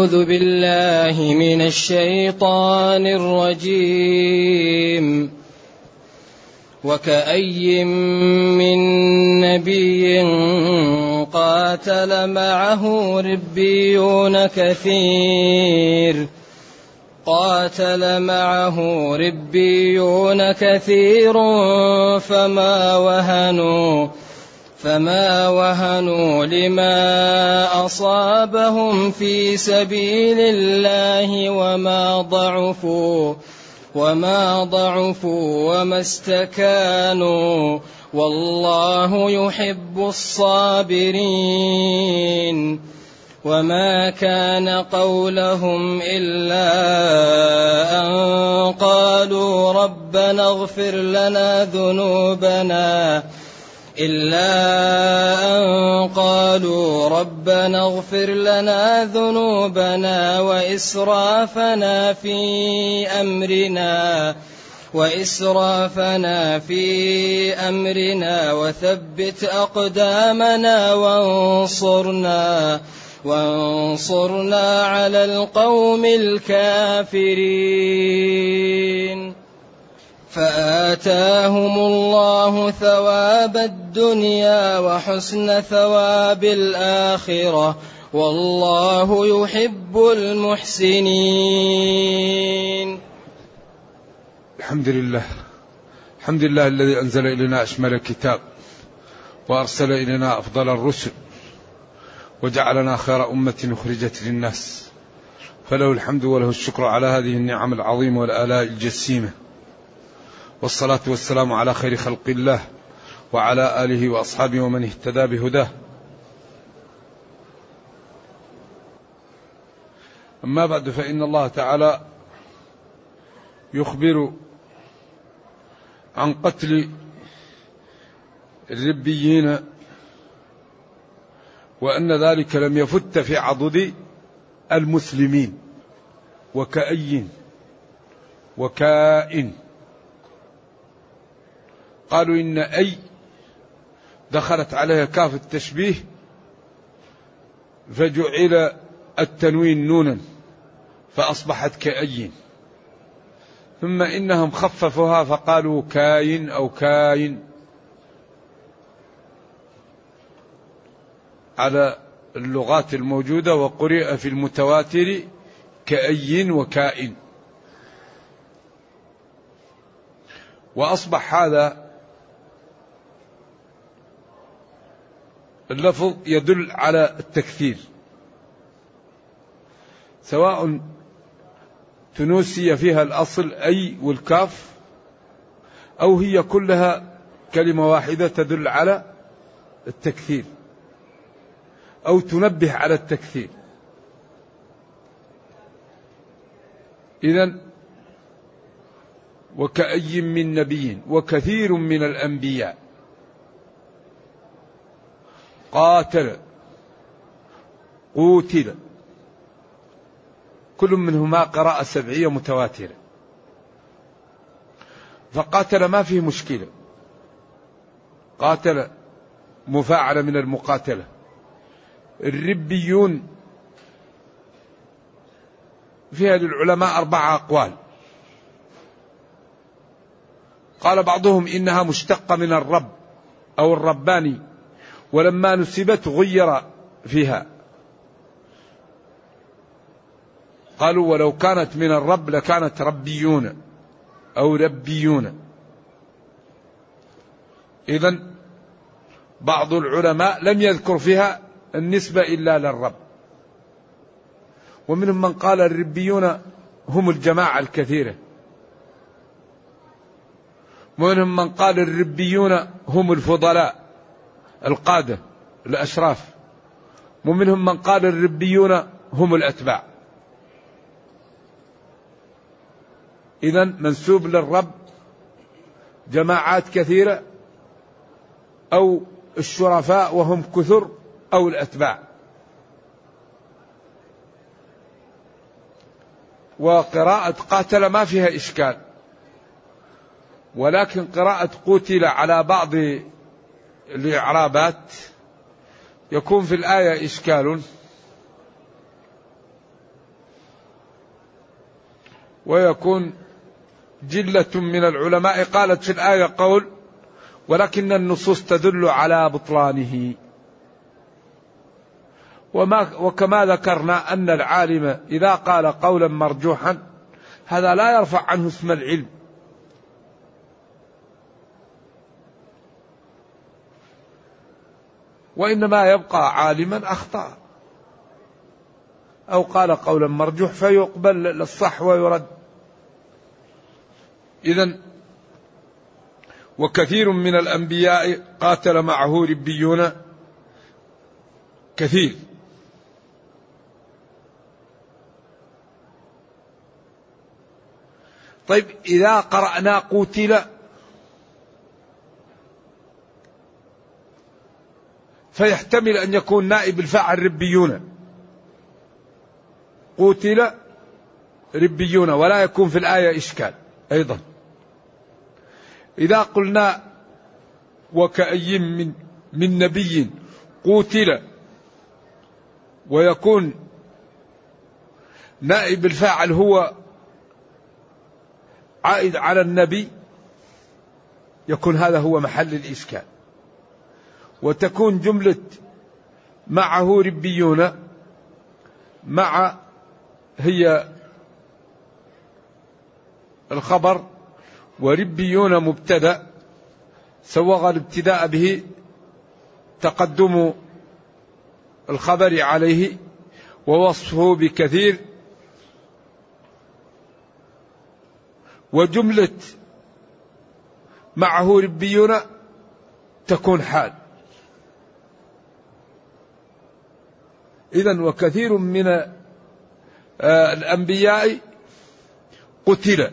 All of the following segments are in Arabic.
أعوذ بالله من الشيطان الرجيم. وكأي من نبي قاتل معه ربيون كثير. قاتل معه ربيون كثير فما وهنوا فما وهنوا لما اصابهم في سبيل الله وما ضعفوا وما ضعفوا وما استكانوا والله يحب الصابرين وما كان قولهم الا ان قالوا ربنا اغفر لنا ذنوبنا إلا أن قالوا ربنا اغفر لنا ذنوبنا وإسرافنا في أمرنا وإسرافنا في أمرنا وثبت أقدامنا وانصرنا وانصرنا على القوم الكافرين فآتاهم الله ثواب الدنيا وحسن ثواب الآخرة والله يحب المحسنين. الحمد لله الحمد لله الذي أنزل إلينا أشمل الكتاب وأرسل إلينا أفضل الرسل وجعلنا خير أمة أخرجت للناس. فله الحمد وله الشكر على هذه النعم العظيمة والآلاء الجسيمة. والصلاة والسلام على خير خلق الله وعلى آله وأصحابه ومن اهتدى بهداه. أما بعد فإن الله تعالى يخبر عن قتل الربيين وأن ذلك لم يفت في عضد المسلمين وكأي وكائن. قالوا إن أي دخلت عليها كاف التشبيه فجعل التنوين نونا فأصبحت كأي ثم إنهم خففوها فقالوا كاين أو كاين على اللغات الموجودة وقرئ في المتواتر كأي وكائن. وأصبح هذا اللفظ يدل على التكثير سواء تنوسي فيها الأصل أي والكاف أو هي كلها كلمة واحدة تدل على التكثير أو تنبه على التكثير إذا وكأي من نبي وكثير من الأنبياء قاتل قوتل. كل منهما قراءة سبعية متواترة. فقاتل ما فيه مشكلة. قاتل مفاعلة من المقاتلة. الربيون فيها للعلماء أربعة أقوال. قال بعضهم إنها مشتقة من الرب أو الرباني. ولما نسبت غير فيها. قالوا ولو كانت من الرب لكانت ربيون أو ربيون. إذا بعض العلماء لم يذكر فيها النسبة إلا للرب. ومنهم من قال الربيون هم الجماعة الكثيرة. ومنهم من قال الربيون هم الفضلاء. القادة الأشراف. ومنهم من قال الربيون هم الأتباع. إذا منسوب للرب جماعات كثيرة أو الشرفاء وهم كثر أو الأتباع. وقراءة قاتل ما فيها إشكال. ولكن قراءة قتل على بعض الإعرابات يكون في الآية إشكال. ويكون جلة من العلماء قالت في الآية قول ولكن النصوص تدل على بطلانه وما وكما ذكرنا أن العالم إذا قال قولا مرجوحا هذا لا يرفع عنه اسم العلم. وإنما يبقى عالما أخطأ. أو قال قولا مرجوح فيقبل للصح ويرد. إذا وكثير من الأنبياء قاتل معه ربيون كثير. طيب إذا قرأنا قتل فيحتمل أن يكون نائب الفاعل ربيون. قتل ربيون ولا يكون في الآية إشكال أيضا. إذا قلنا وكأي من من نبي قتل ويكون نائب الفاعل هو عائد على النبي يكون هذا هو محل الإشكال. وتكون جملة معه ربيون مع هي الخبر وربيون مبتدأ سوغ الابتداء به تقدم الخبر عليه ووصفه بكثير. وجملة معه ربيون تكون حال. إذا وكثير من آه، الأنبياء قتل.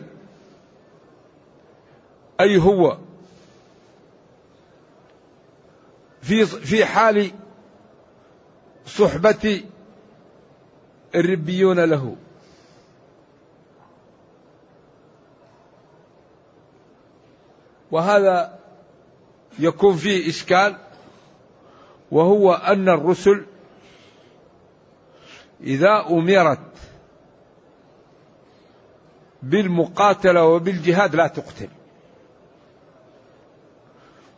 أي هو؟ في في حال صحبة الربيون له. وهذا يكون فيه إشكال وهو أن الرسل إذا أمرت بالمقاتلة وبالجهاد لا تقتل.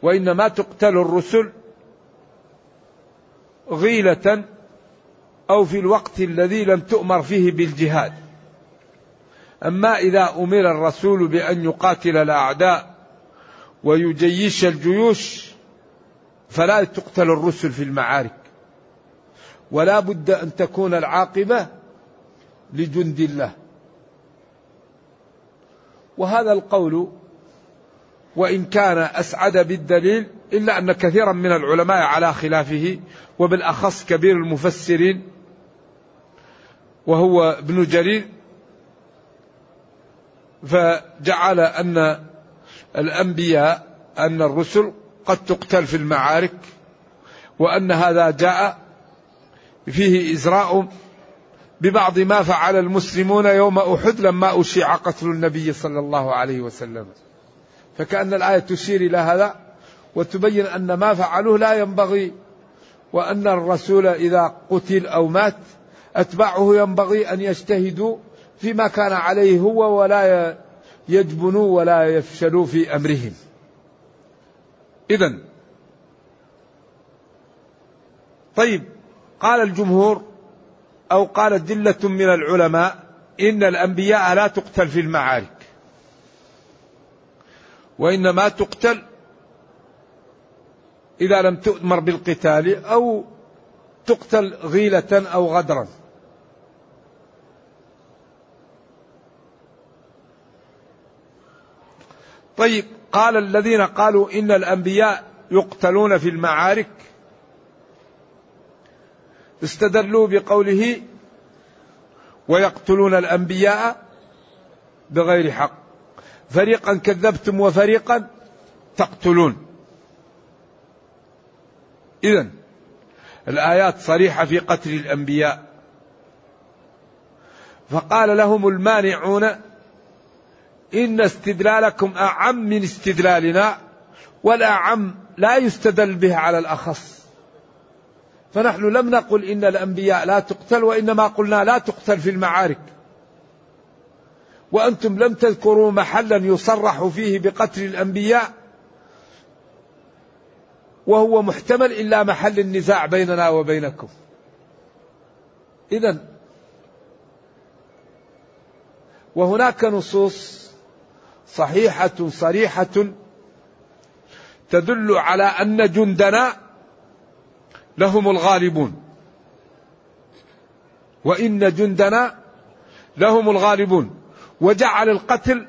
وإنما تقتل الرسل غيلة أو في الوقت الذي لم تؤمر فيه بالجهاد. أما إذا أمر الرسول بأن يقاتل الأعداء ويجيش الجيوش فلا تقتل الرسل في المعارك. ولا بد أن تكون العاقبة لجند الله. وهذا القول وإن كان أسعد بالدليل إلا أن كثيرا من العلماء على خلافه وبالأخص كبير المفسرين وهو ابن جرير فجعل أن الأنبياء أن الرسل قد تقتل في المعارك وأن هذا جاء فيه إزراء ببعض ما فعل المسلمون يوم أحد لما أشيع قتل النبي صلى الله عليه وسلم. فكأن الآية تشير إلى هذا وتبين أن ما فعلوه لا ينبغي وأن الرسول إذا قتل أو مات أتباعه ينبغي أن يجتهدوا فيما كان عليه هو ولا يجبنوا ولا يفشلوا في أمرهم. إذا طيب قال الجمهور أو قالت جلة من العلماء إن الأنبياء لا تقتل في المعارك وإنما تقتل إذا لم تؤمر بالقتال أو تقتل غيلة أو غدرا. طيب قال الذين قالوا إن الأنبياء يقتلون في المعارك استدلوا بقوله ويقتلون الأنبياء بغير حق. فريقا كذبتم وفريقا تقتلون. إذا الآيات صريحة في قتل الأنبياء. فقال لهم المانعون إن استدلالكم أعم من استدلالنا والأعم لا يستدل به على الأخص. فنحن لم نقل إن الأنبياء لا تقتل وإنما قلنا لا تقتل في المعارك. وأنتم لم تذكروا محلا يصرح فيه بقتل الأنبياء وهو محتمل إلا محل النزاع بيننا وبينكم. إذا وهناك نصوص صحيحة صريحة تدل على أن جندنا لهم الغالبون. وإن جندنا لهم الغالبون. وجعل القتل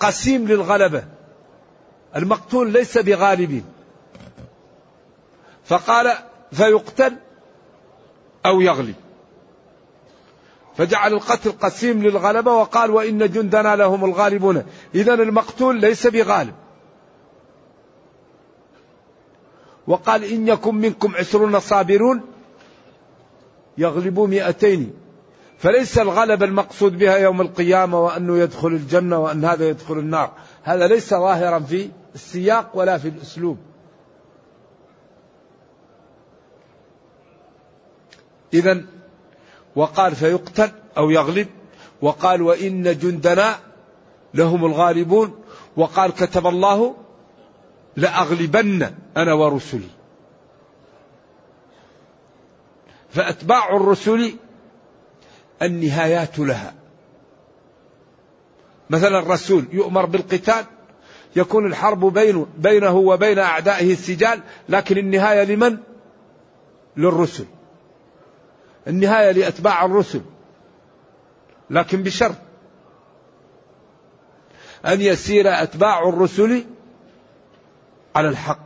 قسيم للغلبة. المقتول ليس بغالب فقال فيقتل أو يغلب. فجعل القتل قسيم للغلبة وقال وإن جندنا لهم الغالبون. إذا المقتول ليس بغالب. وقال إن يكن منكم عشرون صابرون يغلبوا مئتين. فليس الغلبة المقصود بها يوم القيامة وأنه يدخل الجنة وأن هذا يدخل النار. هذا ليس ظاهرا في السياق ولا في الأسلوب. إذا وقال فيقتل أو يغلب. وقال وإن جندنا لهم الغالبون. وقال كتب الله لأغلبن أنا ورسلي. فأتباع الرسل النهايات لها. مثلا الرسول يؤمر بالقتال يكون الحرب بينه, بينه وبين أعدائه السجال لكن النهاية لمن؟ للرسل. النهاية لأتباع الرسل لكن بشرط أن يسير أتباع الرسل على الحق.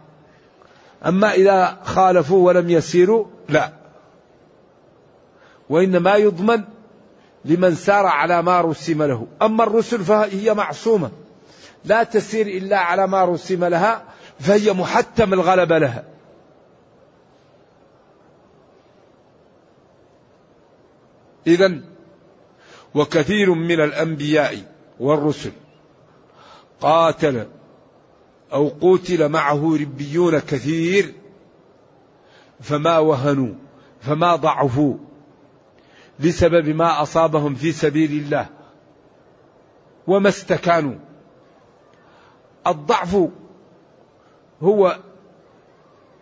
أما إذا خالفوا ولم يسيروا لا. وإنما يضمن لمن سار على ما رسم له. أما الرسل فهي معصومة. لا تسير إلا على ما رسم لها فهي محتم الغلبة لها. إذا وكثير من الأنبياء والرسل قاتل أو قتل معه ربيون كثير فما وهنوا فما ضعفوا بسبب ما أصابهم في سبيل الله وما استكانوا. الضعف هو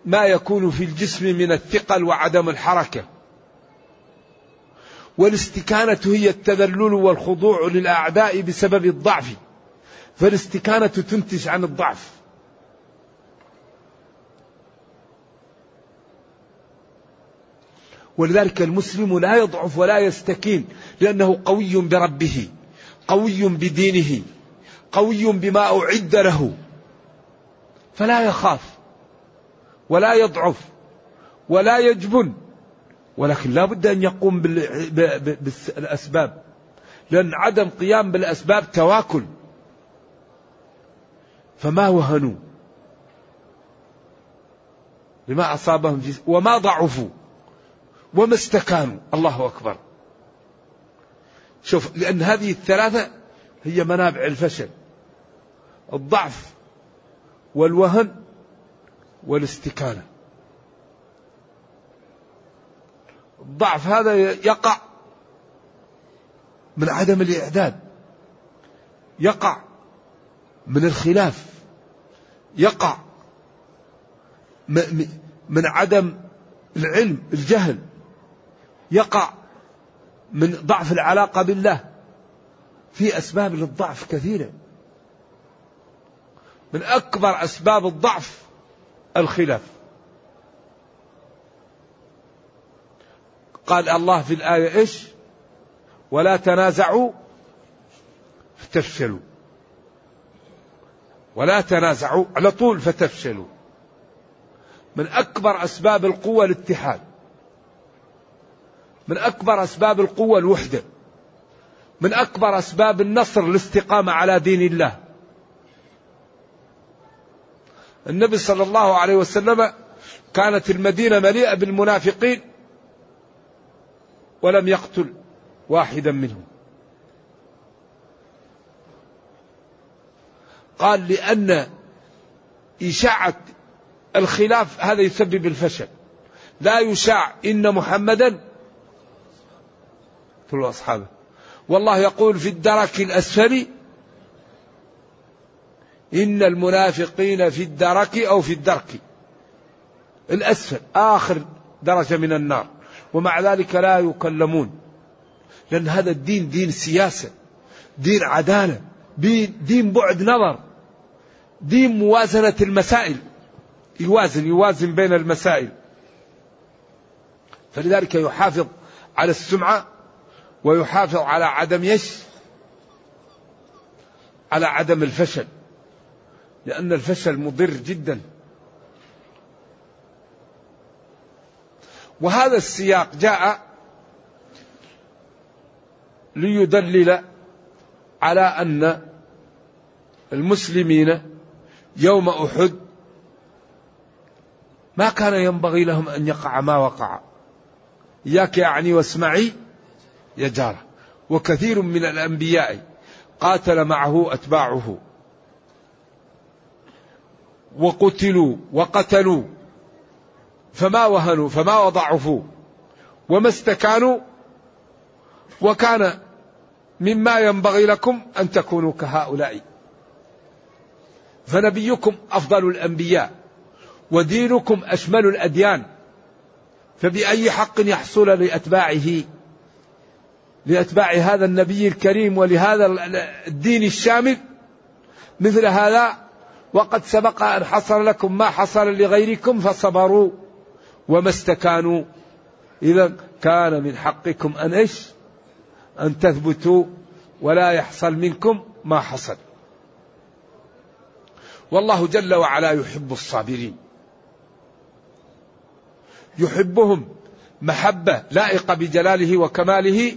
ما يكون في الجسم من الثقل وعدم الحركة. والاستكانة هي التذلل والخضوع للأعداء بسبب الضعف فالاستكانة تنتج عن الضعف. ولذلك المسلم لا يضعف ولا يستكين لأنه قوي بربه قوي بدينه قوي بما أعد له. فلا يخاف ولا يضعف ولا يجبن ولكن لا بد أن يقوم بالأسباب. لأن عدم قيام بالأسباب تواكل. فما وهنوا؟ لما أصابهم وما ضعفوا؟ وما استكانوا. الله أكبر. شوف لأن هذه الثلاثة هي منابع الفشل. الضعف والوهن والاستكانة. الضعف هذا يقع من عدم الإعداد. يقع من الخلاف. يقع من عدم العلم الجهل. يقع من ضعف العلاقة بالله في أسباب للضعف كثيرة. من أكبر أسباب الضعف الخلاف. قال الله في الآية إيش؟ ولا تنازعوا فتفشلوا ولا تنازعوا على طول فتفشلوا من أكبر أسباب القوة الاتحاد. من أكبر أسباب القوة الوحدة. من أكبر أسباب النصر الاستقامة على دين الله. النبي صلى الله عليه وسلم كانت المدينة مليئة بالمنافقين ولم يقتل واحدا منهم. قال لأن إشاعة الخلاف هذا يسبب الفشل. لا يشاع إن محمدا قتلوا أصحابه. والله يقول في الدرك الأسفل إن المنافقين في الدرك أو في الدرك. الأسفل آخر درجة من النار. ومع ذلك لا يكلمون. لأن هذا الدين دين سياسة دين عدالة دين بعد نظر دين موازنة المسائل. يوازن يوازن بين المسائل. فلذلك يحافظ على السمعة ويحافظ على عدم يش على عدم الفشل لأن الفشل مضر جدا. وهذا السياق جاء ليدلل على أن المسلمين يوم أحد ما كان ينبغي لهم أن يقع ما وقع. إياك يعني واسمعي. يا جارة وكثير من الأنبياء قاتل معه أتباعه. وقتلوا وقتلوا. فما وهنوا فما وضعفوا وما استكانوا. وكان مما ينبغي لكم أن تكونوا كهؤلاء. فنبيكم أفضل الأنبياء. ودينكم أشمل الأديان. فبأي حق يحصل لأتباعه؟ لأتباع هذا النبي الكريم ولهذا الدين الشامل مثل هذا وقد سبق أن حصل لكم ما حصل لغيركم فصبروا وما استكانوا. إذا كان من حقكم أن إيش؟ أن تثبتوا ولا يحصل منكم ما حصل. والله جل وعلا يحب الصابرين. يحبهم محبة لائقة بجلاله وكماله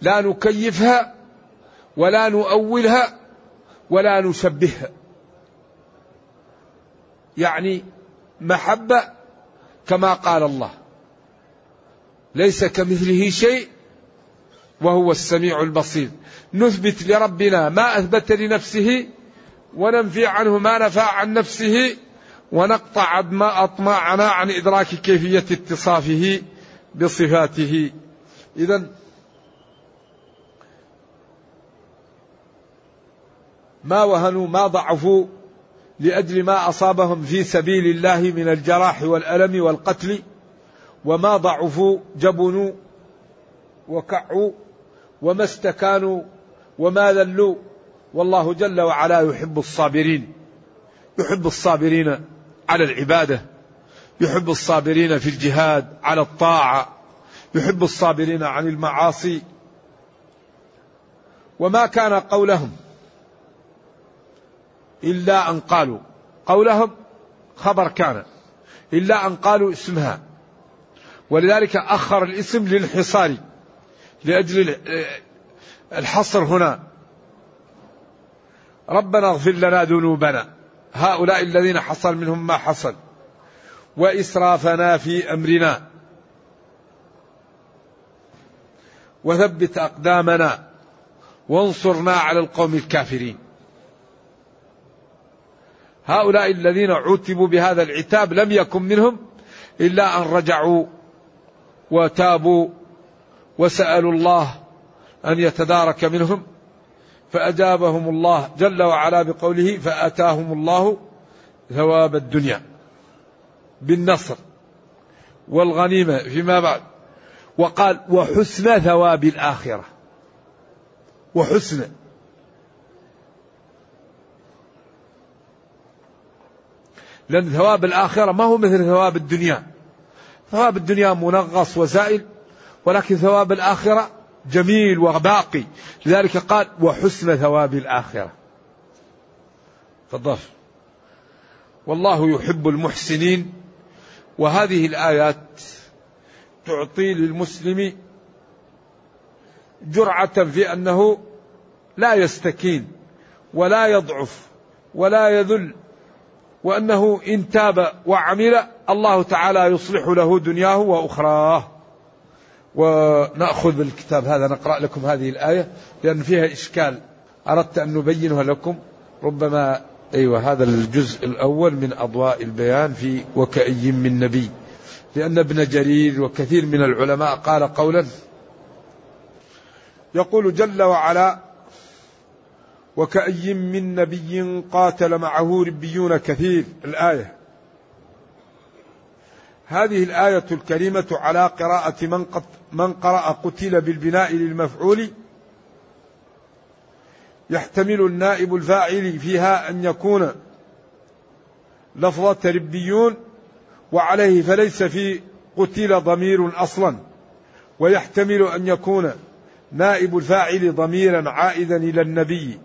لا نكيفها ولا نؤولها ولا نشبهها يعني محبة كما قال الله. ليس كمثله شيء وهو السميع البصير. نثبت لربنا ما أثبت لنفسه وننفي عنه ما نفى عن نفسه ونقطع ما أطماعنا عن إدراك كيفية اتصافه بصفاته. اذا ما وهنوا ما ضعفوا لأجل ما أصابهم في سبيل الله من الجراح والألم والقتل وما ضعفوا جبنوا وكعوا وما استكانوا وما ذلوا. والله جل وعلا يحب الصابرين يحب الصابرين على العبادة يحب الصابرين في الجهاد على الطاعة يحب الصابرين عن المعاصي. وما كان قولهم إلا أن قالوا قولهم خبر كان إلا أن قالوا اسمها. ولذلك أخر الاسم للحصار لأجل الحصر هنا. ربنا اغفر لنا ذنوبنا هؤلاء الذين حصل منهم ما حصل وإسرافنا في أمرنا. وثبت أقدامنا وانصرنا على القوم الكافرين. هؤلاء الذين عتبوا بهذا العتاب لم يكن منهم إلا أن رجعوا وتابوا وسألوا الله أن يتدارك منهم فأجابهم الله جل وعلا بقوله فأتاهم الله ثواب الدنيا بالنصر والغنيمة فيما بعد وقال وحسن ثواب الآخرة وحسن لأن ثواب الآخرة ما هو مثل ثواب الدنيا. ثواب الدنيا منغص وزائل ولكن ثواب الآخرة جميل وباقي. لذلك قال وحسن ثواب الآخرة. تفضل. والله يحب المحسنين وهذه الآيات تعطي للمسلم جرعة في أنه لا يستكين ولا يضعف ولا يذل وأنه إن تاب وعمل الله تعالى يصلح له دنياه وأخراه. ونأخذ الكتاب هذا نقرأ لكم هذه الآية لأن فيها إشكال. أردت أن نبينها لكم. ربما أيوة هذا الجزء الأول من أضواء البيان في وكأي من نبي. لأن ابن جرير وكثير من العلماء قال قولا يقول جل وعلا وكأي من نبي قاتل معه ربيون كثير. الآية. هذه الآية الكريمة على قراءة من, قط من قرأ قتل بالبناء للمفعول. يحتمل النائب الفاعل فيها أن يكون لفظة ربيون وعليه فليس في قتل ضمير أصلا. ويحتمل أن يكون نائب الفاعل ضميرا عائدا إلى النبي.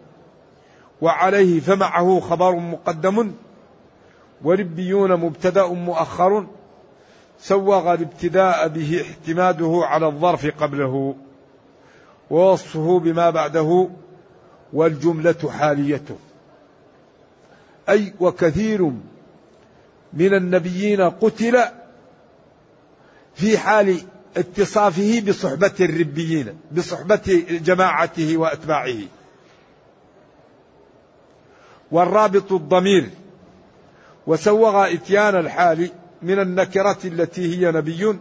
وعليه فمعه خبر مقدم وربيون مبتدأ مؤخر سوغ الابتداء به احتماده على الظرف قبله ووصفه بما بعده والجملة حاليته. أي وكثير من النبيين قتل في حال اتصافه بصحبة الربيين بصحبة جماعته وأتباعه. والرابط الضمير. وسوغ إتيان الحال من النكرة التي هي نبي.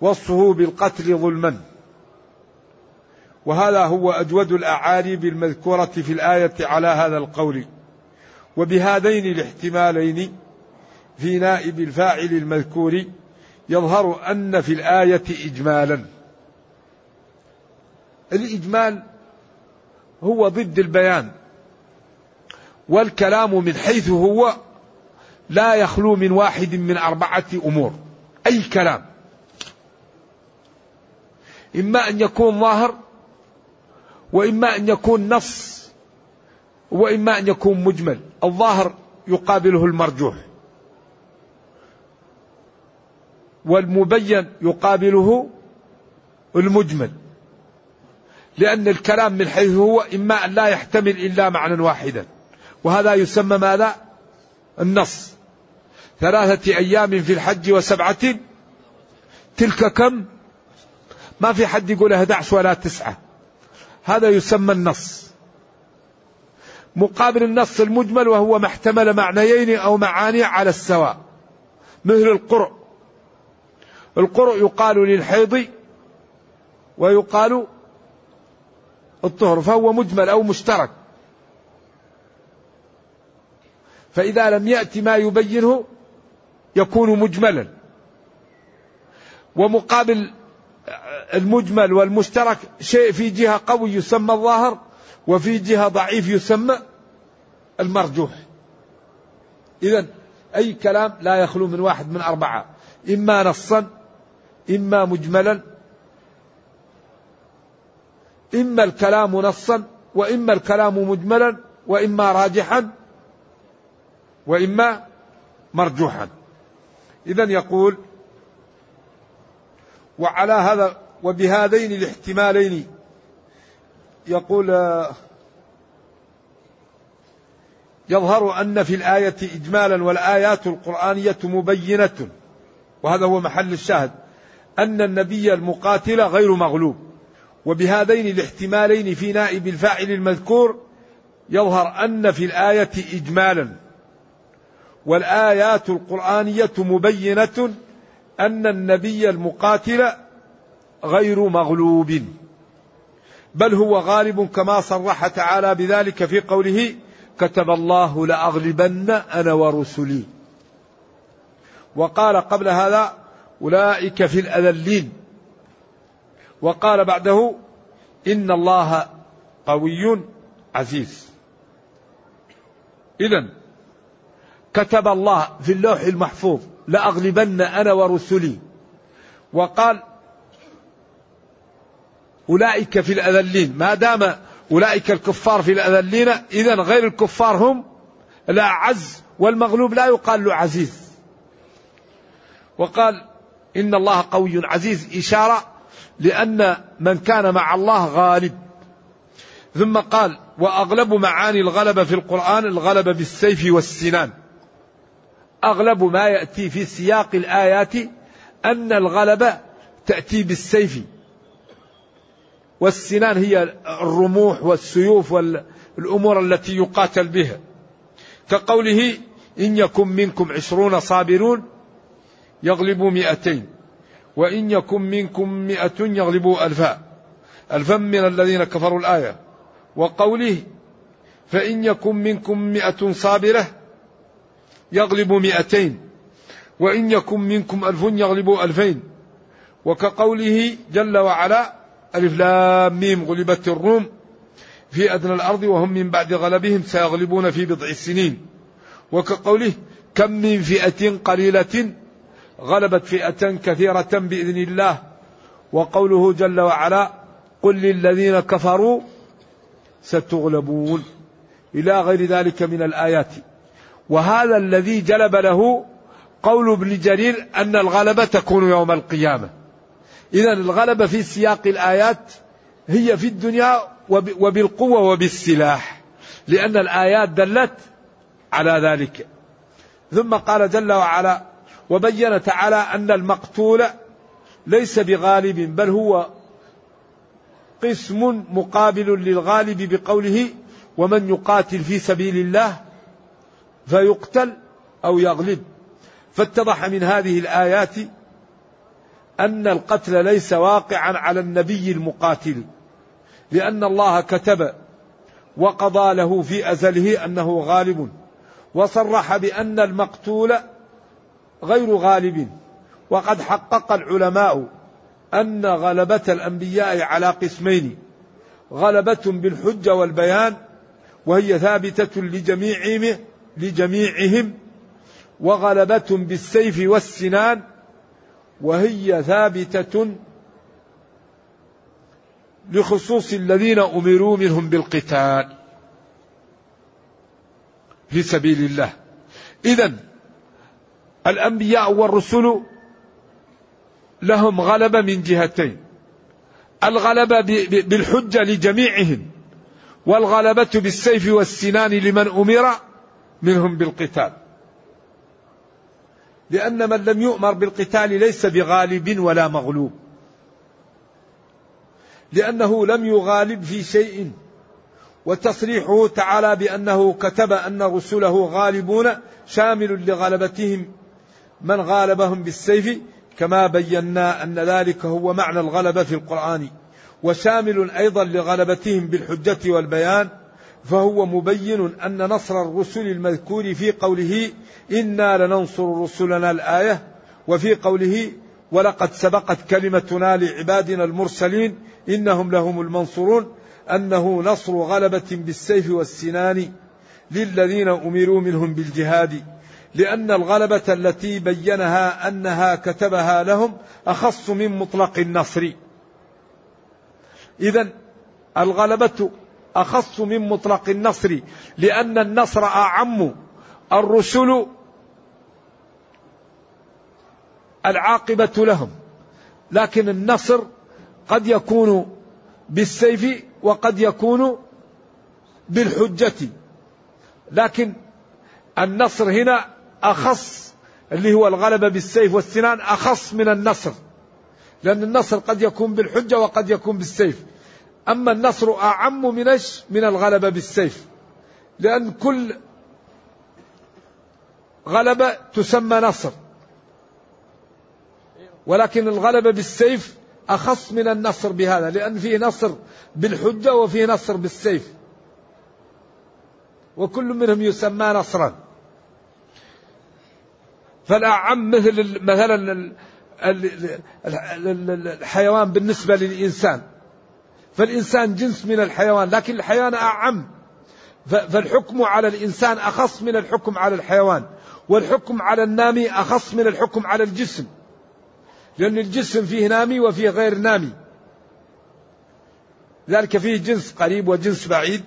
وصفه بالقتل ظلما. وهذا هو أجود الأعاريب المذكورة في الآية على هذا القول. وبهذين الاحتمالين في نائب الفاعل المذكور يظهر أن في الآية إجمالا. الإجمال هو ضد البيان. والكلام من حيث هو لا يخلو من واحد من أربعة أمور. أي كلام. إما أن يكون ظاهر وإما أن يكون نص وإما أن يكون مجمل. الظاهر يقابله المرجوح. والمبين يقابله المجمل. لأن الكلام من حيث هو إما أن لا يحتمل إلا معنى واحدا. وهذا يسمى ماذا؟ النص. ثلاثة أيام في الحج وسبعة. تلك كم؟ ما في حد يقول 11 ولا تسعة. هذا يسمى النص. مقابل النص المجمل وهو ما احتمل معنيين أو معاني على السواء. مثل القرء. القرء يقال للحيض ويقال الطهر فهو مجمل أو مشترك. فإذا لم يأتي ما يبينه يكون مجملا. ومقابل المجمل والمشترك شيء في جهة قوي يسمى الظاهر وفي جهة ضعيف يسمى المرجوح. إذا أي كلام لا يخلو من واحد من أربعة. إما نصا إما مجملا. إما الكلام نصا وإما الكلام مجملا وإما راجحا. وإما مرجوحا. إذا يقول وعلى هذا وبهذين الاحتمالين يقول يظهر أن في الآية إجمالا والآيات القرآنية مبينة وهذا هو محل الشاهد أن النبي المقاتل غير مغلوب. وبهذين الاحتمالين في نائب الفاعل المذكور يظهر أن في الآية إجمالا. والآيات القرآنية مبينة أن النبي المقاتل غير مغلوب بل هو غالب كما صرح تعالى بذلك في قوله كتب الله لأغلبن أنا ورسلي. وقال قبل هذا أولئك في الأذلين. وقال بعده إن الله قوي عزيز. إذا كتب الله في اللوح المحفوظ لأغلبن أنا ورسلي. وقال أولئك في الأذلين. ما دام أولئك الكفار في الأذلين إذا غير الكفار هم الأعز والمغلوب لا يقال له عزيز. وقال إن الله قوي عزيز. إشارة لأن من كان مع الله غالب. ثم قال وأغلب معاني الغلبة في القرآن الغلبة بالسيف والسنان. أغلب ما يأتي في سياق الآيات أن الغلبة تأتي بالسيف. والسنان هي الرموح والسيوف والأمور التي يقاتل بها. كقوله إن يكن منكم عشرون صابرون يغلبوا مئتين وإن يكن منكم مئة يغلبوا ألفا. الفم من الذين كفروا الآية. وقوله فإن يكن منكم مئة صابرة يغلب مئتين وإن يكن منكم ألف يغلب ألفين. وكقوله جل وعلا ألف لام ميم غلبت الروم في أدنى الأرض وهم من بعد غلبهم سيغلبون في بضع سنين وكقوله كم من فئة قليلة غلبت فئة كثيرة بإذن الله. وقوله جل وعلا قل للذين كفروا ستغلبون. إلى غير ذلك من الآيات. وهذا الذي جلب له قول ابن جرير أن الغلبة تكون يوم القيامة. إذا الغلبة في سياق الآيات هي في الدنيا وبالقوة وبالسلاح لأن الآيات دلت على ذلك. ثم قال جل وعلا وبين تعالى أن المقتول ليس بغالب بل هو قسم مقابل للغالب بقوله ومن يقاتل في سبيل الله فيقتل أو يغلب. فاتضح من هذه الآيات أن القتل ليس واقعا على النبي المقاتل لأن الله كتب وقضى له في أزله أنه غالب وصرح بأن المقتول غير غالب. وقد حقق العلماء أن غلبة الأنبياء على قسمين غلبة بالحجة والبيان وهي ثابتة لجميعهم لجميعهم وغلبة بالسيف والسنان وهي ثابتة لخصوص الذين أمروا منهم بالقتال في سبيل الله. إذا الأنبياء والرسل لهم غلبة من جهتين. الغلبة بالحجة لجميعهم والغلبة بالسيف والسنان لمن أمر منهم بالقتال. لأن من لم يؤمر بالقتال ليس بغالب ولا مغلوب. لأنه لم يغالب في شيء وتصريحه تعالى بأنه كتب أن رسله غالبون شامل لغلبتهم من غالبهم بالسيف كما بينا أن ذلك هو معنى الغلبة في القرآن وشامل أيضا لغلبتهم بالحجة والبيان فهو مبين أن نصر الرسل المذكور في قوله إنا لننصر رسلنا الآية وفي قوله ولقد سبقت كلمتنا لعبادنا المرسلين إنهم لهم المنصورون أنه نصر غلبة بالسيف والسنان للذين أمروا منهم بالجهاد لأن الغلبة التي بينها أنها كتبها لهم أخص من مطلق النصر. إذا الغلبة أخص من مطلق النصر لأن النصر أعم. الرسل العاقبة لهم. لكن النصر قد يكون بالسيف وقد يكون بالحجة. لكن النصر هنا أخص اللي هو الغلبة بالسيف والسنان أخص من النصر. لأن النصر قد يكون بالحجة وقد يكون بالسيف. أما النصر أعم من من الغلبة بالسيف. لأن كل غلبة تسمى نصر. ولكن الغلبة بالسيف أخص من النصر بهذا لأن فيه نصر بالحجة وفيه نصر بالسيف. وكل منهم يسمى نصرا. فالأعم مثل مثلا الحيوان بالنسبة للإنسان. فالإنسان جنس من الحيوان لكن الحيوان أعم. فالحكم على الإنسان أخص من الحكم على الحيوان والحكم على النامي أخص من الحكم على الجسم. لأن الجسم فيه نامي وفيه غير نامي. ذلك فيه جنس قريب وجنس بعيد.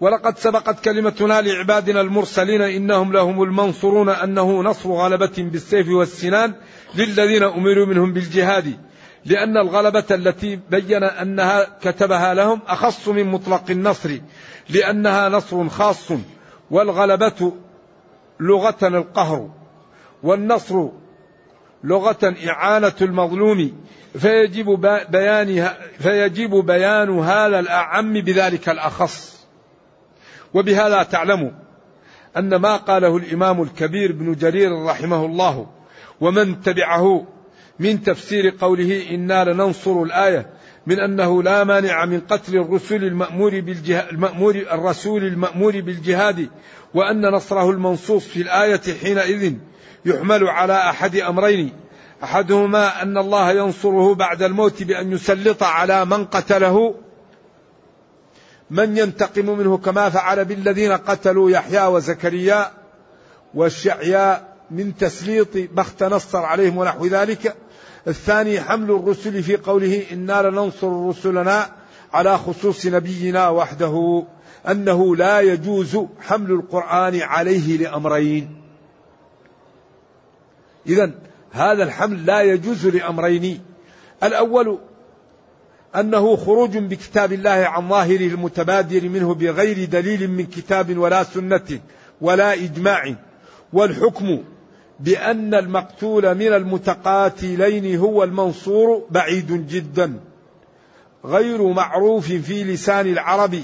ولقد سبقت كلمتنا لعبادنا المرسلين إنهم لهم المنصورون أنه نصر غلبة بالسيف والسنان للذين امروا منهم بالجهاد لأن الغلبة التي بين أنها كتبها لهم أخص من مطلق النصر لأنها نصر خاص والغلبة لغة القهر والنصر لغة إعانة المظلوم فيجب بيان فيجب بيان هذا الأعم بذلك الأخص. وبهذا تعلموا أن ما قاله الإمام الكبير ابن جرير رحمه الله ومن تبعه من تفسير قوله إنا لننصر الآية من أنه لا مانع من قتل الرسول المأمور بالجهاد المأمور الرسول المأمور بالجهاد وأن نصره المنصوص في الآية حينئذ يحمل على أحد أمرين. أحدهما أن الله ينصره بعد الموت بأن يسلط على من قتله من ينتقم منه كما فعل بالذين قتلوا يحيى وزكريا والشعياء من تسليط بخت نصر عليهم ونحو ذلك. الثاني حمل الرسل في قوله إنا لننصر رسلنا على خصوص نبينا وحده أنه لا يجوز حمل القرآن عليه لأمرين. إذا هذا الحمل لا يجوز لأمرين. الأول أنه خروج بكتاب الله عن ظاهره المتبادر منه بغير دليل من كتاب ولا سنة ولا إجماع. والحكم بأن المقتول من المتقاتلين هو المنصور بعيد جدا. غير معروف في لسان العرب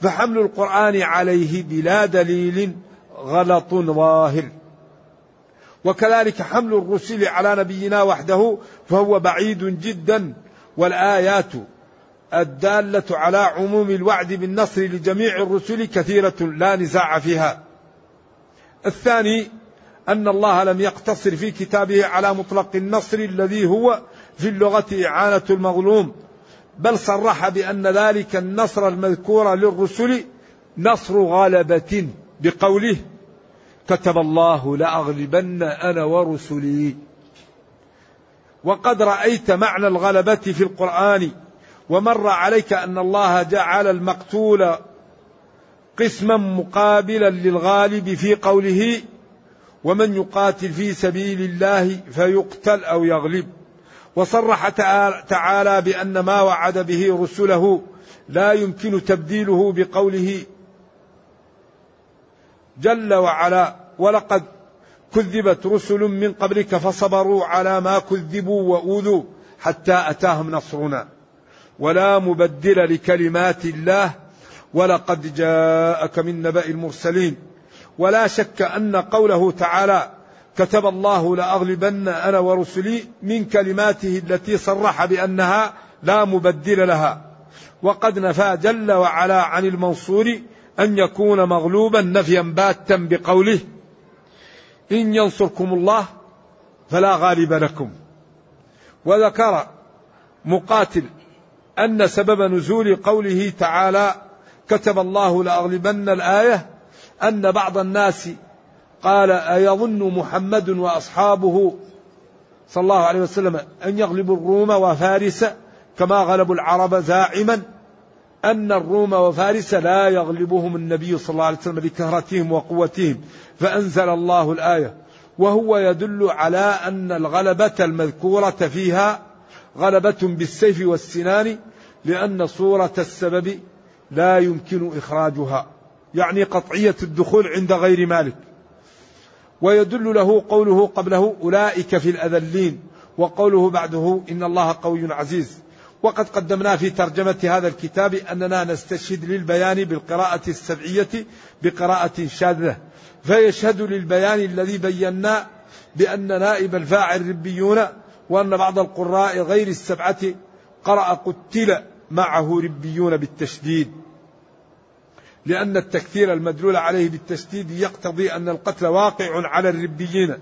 فحمل القرآن عليه بلا دليل غلط ظاهر. وكذلك حمل الرسل على نبينا وحده فهو بعيد جدا. والآيات الدالة على عموم الوعد بالنصر لجميع الرسل كثيرة لا نزاع فيها. الثاني أن الله لم يقتصر في كتابه على مطلق النصر الذي هو في اللغة إعانة المظلوم بل صرح بأن ذلك النصر المذكور للرسل نصر غلبة بقوله كتب الله لأغلبن أنا ورسلي وقد رأيت معنى الغلبة في القرآن ومر عليك أن الله جعل المقتول قسما مقابلا للغالب في قوله ومن يقاتل في سبيل الله فيقتل أو يغلب وصرح تعالى بأن ما وعد به رسله لا يمكن تبديله بقوله جل وعلا ولقد كذبت رسل من قبلك فصبروا على ما كذبوا وأوذوا حتى أتاهم نصرنا. ولا مبدل لكلمات الله ولقد جاءك من نبأ المرسلين. ولا شك أن قوله تعالى كتب الله لأغلبن أنا ورسلي من كلماته التي صرح بأنها لا مبدل لها. وقد نفى جل وعلا عن المنصور أن يكون مغلوبا نفيا باتا بقوله. إن ينصركم الله فلا غالب لكم. وذكر مقاتل أن سبب نزول قوله تعالى كتب الله لأغلبن الآية أن بعض الناس قال أيظن محمد وأصحابه صلى الله عليه وسلم أن يغلبوا الروم وفارس كما غلبوا العرب زاعما أن الروم وفارس لا يغلبهم النبي صلى الله عليه وسلم بكثرتهم وقوتهم. فأنزل الله الآية. وهو يدل على أن الغلبة المذكورة فيها غلبة بالسيف والسنان لأن صورة السبب لا يمكن إخراجها يعني قطعية الدخول عند غير مالك. ويدل له قوله قبله أولئك في الأذلين. وقوله بعده إن الله قوي عزيز. وقد قدمنا في ترجمة هذا الكتاب أننا نستشهد للبيان بالقراءة السبعية بقراءة شاذة. فيشهد للبيان الذي بينا بأن نائب الفاعل ربيون وأن بعض القراء غير السبعة قرأ قتل معه ربيون بالتشديد. لأن التكثير المدلول عليه بالتشديد يقتضي أن القتل واقع على الربيين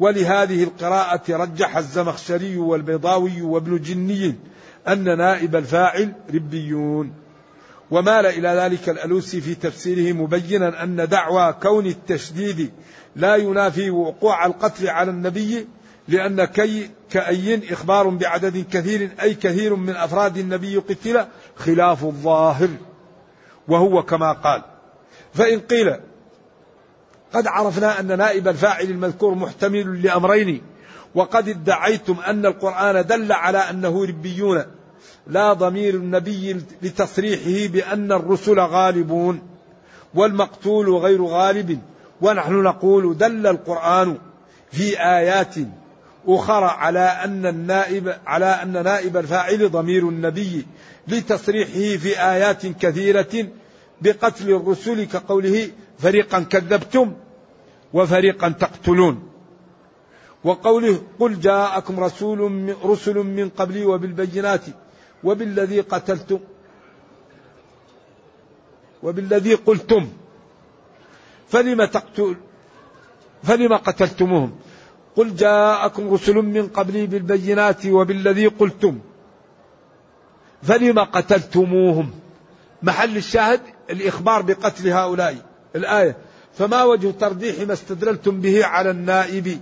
ولهذه القراءة رجح الزمخشري والبيضاوي وابن جني أن نائب الفاعل ربيون. ومال إلى ذلك الألوسي في تفسيره مبينا أن دعوى كون التشديد لا ينافي وقوع القتل على النبي لأن كي كأي إخبار بعدد كثير أي كثير من أفراد النبي قتل خلاف الظاهر. وهو كما قال فإن قيل قد عرفنا أن نائب الفاعل المذكور محتمل لأمرين وقد ادعيتم أن القرآن دل على أنه ربيون لا ضمير النبي لتصريحه بأن الرسل غالبون والمقتول غير غالب ونحن نقول دل القرآن في آيات أخرى على أن النائب على أن نائب الفاعل ضمير النبي لتصريحه في آيات كثيرة بقتل الرسل كقوله فريقا كذبتم وفريقا تقتلون. وقوله قل جاءكم رسول رسل من قبلي وبالبينات وبالذي قتلتم وبالذي قلتم فلم تقتل فلم قتلتموهم قل جاءكم رسل من قبلي بالبينات وبالذي قلتم فلم قتلتموهم محل الشاهد الإخبار بقتل هؤلاء الآية فما وجه ترجيح ما استدللتم به على النائب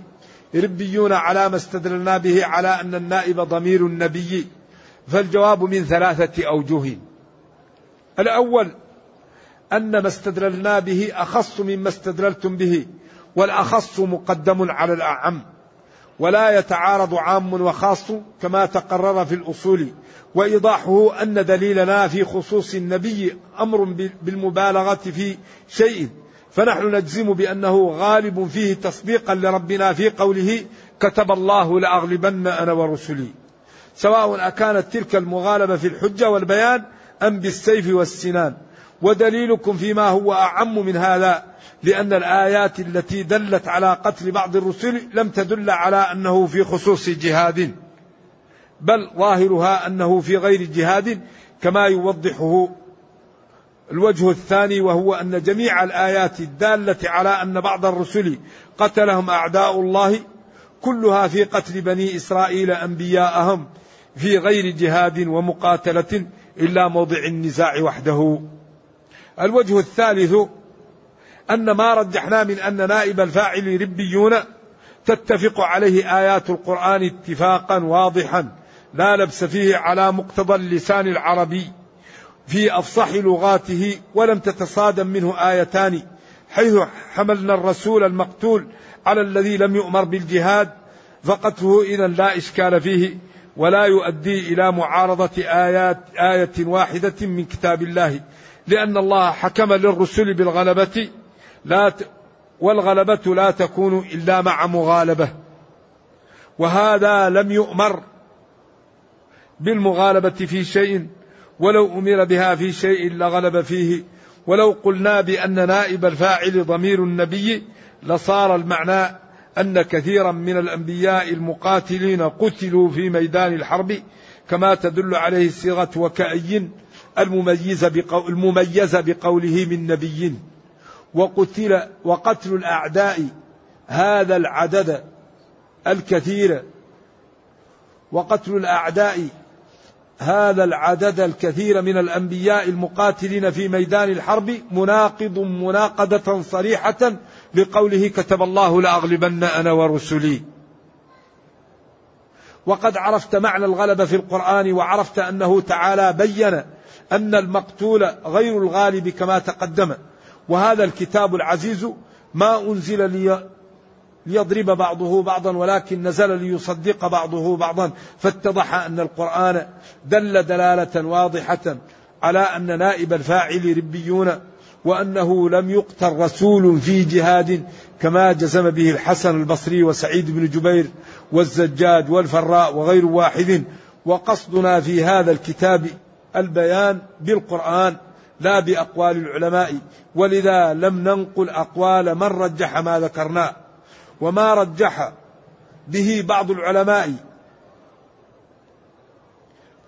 ربيون على ما استدللنا به على أن النائب ضمير النبي فالجواب من ثلاثة أوجه. الأول أن ما استدللنا به أخص مما استدللتم به والأخص مقدم على الأعم ولا يتعارض عام وخاص كما تقرر في الأصول وإيضاحه أن دليلنا في خصوص النبي أمر بالمبالغة في شيء فنحن نجزم بأنه غالب فيه تصديقا لربنا في قوله كتب الله لأغلبن أنا ورسلي. سواء أكانت تلك المغالبة في الحجة والبيان أم بالسيف والسنان. ودليلكم فيما هو أعم من هذا لأن الآيات التي دلت على قتل بعض الرسل لم تدل على أنه في خصوص جهاد. بل ظاهرها أنه في غير جهاد كما يوضحه الوجه الثاني وهو أن جميع الآيات الدالة على أن بعض الرسل قتلهم أعداء الله كلها في قتل بني إسرائيل أنبياءهم. في غير جهاد ومقاتلة إلا موضع النزاع وحده. الوجه الثالث أن ما رجحنا من أن نائب الفاعل ربيون تتفق عليه آيات القرآن اتفاقا واضحا لا لبس فيه على مقتضى اللسان العربي في أفصح لغاته ولم تتصادم منه آيتان حيث حملنا الرسول المقتول على الذي لم يؤمر بالجهاد فقتله إذا لا إشكال فيه. ولا يؤدي إلى معارضة آيات آية واحدة من كتاب الله. لأن الله حكم للرسل بالغلبة لا ت... والغلبة لا تكون إلا مع مغالبة. وهذا لم يؤمر بالمغالبة في شيء ولو أمر بها في شيء لغلب فيه. ولو قلنا بأن نائب الفاعل ضمير النبي لصار المعنى أن كثيرا من الأنبياء المقاتلين قتلوا في ميدان الحرب كما تدل عليه الصيغة وكأي المميزة, بقو المميزة بقوله من نبي. وقتل وقتل الأعداء هذا العدد الكثير. وقتل الأعداء هذا العدد الكثير من الأنبياء المقاتلين في ميدان الحرب مناقض مناقضة صريحة بقوله كتب الله لأغلبن أنا ورسلي. وقد عرفت معنى الغلبة في القرآن وعرفت أنه تعالى بين أن المقتول غير الغالب كما تقدم. وهذا الكتاب العزيز ما أنزل لي ليضرب بعضه بعضا ولكن نزل ليصدق بعضه بعضا. فاتضح أن القرآن دل دلالة واضحة على أن نائب الفاعل ربيون وأنه لم يقتل رسول في جهاد كما جزم به الحسن البصري وسعيد بن جبير والزجاج والفراء وغير واحد. وقصدنا في هذا الكتاب البيان بالقرآن لا بأقوال العلماء. ولذا لم ننقل أقوال من رجح ما ذكرناه وما رجح به بعض العلماء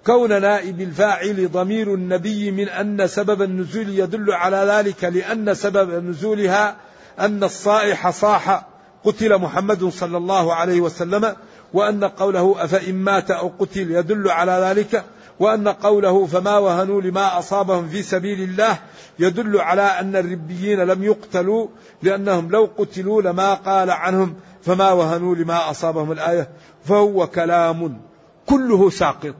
كون نائب الفاعل ضمير النبي من أن سبب النزول يدل على ذلك لأن سبب نزولها أن الصائح صاح قتل محمد صلى الله عليه وسلم وأن قوله أفإن مات أو قتل يدل على ذلك وأن قوله فما وهنوا لما أصابهم في سبيل الله يدل على أن الربيين لم يقتلوا لأنهم لو قتلوا لما قال عنهم فما وهنوا لما أصابهم الآية فهو كلام كله ساقط.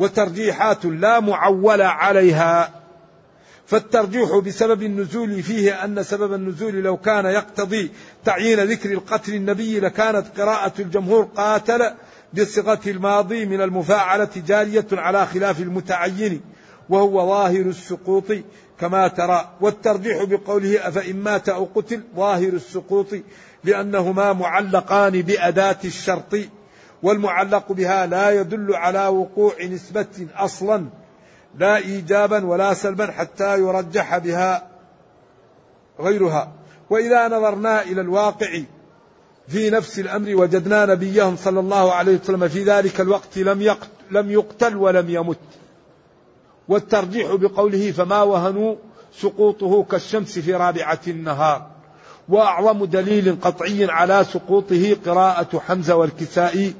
وترجيحات لا معول عليها. فالترجيح بسبب النزول فيه أن سبب النزول لو كان يقتضي تعيين ذكر القتل النبي لكانت قراءة الجمهور قاتل بصيغة الماضي من المفاعلة جارية على خلاف المتعين وهو ظاهر السقوط كما ترى. والترجيح بقوله أفإن مات أو قتل ظاهر السقوط لأنهما معلقان بأداة الشرط. والمعلق بها لا يدل على وقوع نسبة أصلا لا إيجابا ولا سلبا حتى يرجح بها غيرها. وإذا نظرنا إلى الواقع في نفس الأمر وجدنا نبيهم صلى الله عليه وسلم في ذلك الوقت لم لم يقتل ولم يمت. والترجيح بقوله فما وهنوا سقوطه كالشمس في رابعة النهار. وأعظم دليل قطعي على سقوطه قراءة حمزة والكسائي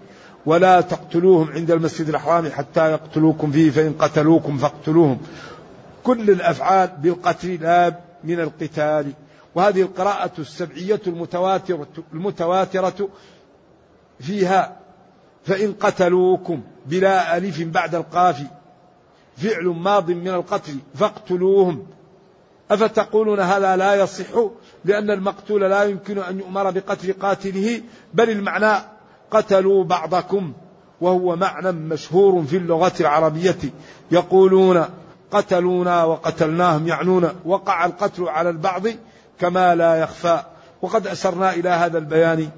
ولا تقتلوهم عند المسجد الحرام حتى يقتلوكم فيه فإن قتلوكم فاقتلوهم. كل الأفعال بالقتل لا من القتال. وهذه القراءة السبعية المتواترة, المتواترة فيها فإن قتلوكم بلا ألف بعد القاف فعل ماض من القتل فاقتلوهم. أفتقولون هذا لا يصح؟ لأن المقتول لا يمكن أن يؤمر بقتل قاتله بل المعنى قتلوا بعضكم وهو معنى مشهور في اللغة العربية. يقولون قتلونا وقتلناهم يعنون وقع القتل على البعض كما لا يخفى. وقد أسرنا إلى هذا البيان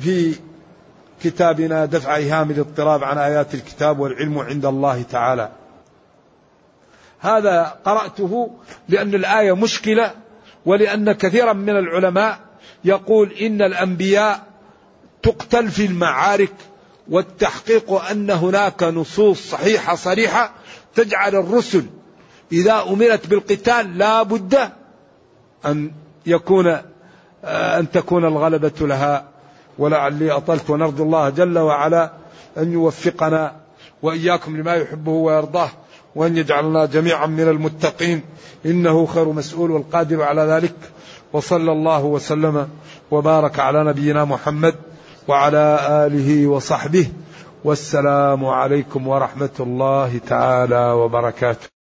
في كتابنا دفع إيهام الاضطراب عن آيات الكتاب والعلم عند الله تعالى. هذا قرأته لأن الآية مشكلة ولأن كثيرا من العلماء يقول إن الأنبياء تقتل في المعارك والتحقيق أن هناك نصوص صحيحة صريحة تجعل الرسل إذا أمرت بالقتال لا بد أن يكون أن تكون الغلبة لها. ولعلي أطلت ونرجو الله جل وعلا أن يوفقنا وإياكم لما يحبه ويرضاه وأن يجعلنا جميعا من المتقين. إنه خير مسؤول والقادر على ذلك. وصلى الله وسلم وبارك على نبينا محمد. وعلى آله وصحبه والسلام عليكم ورحمة الله تعالى وبركاته.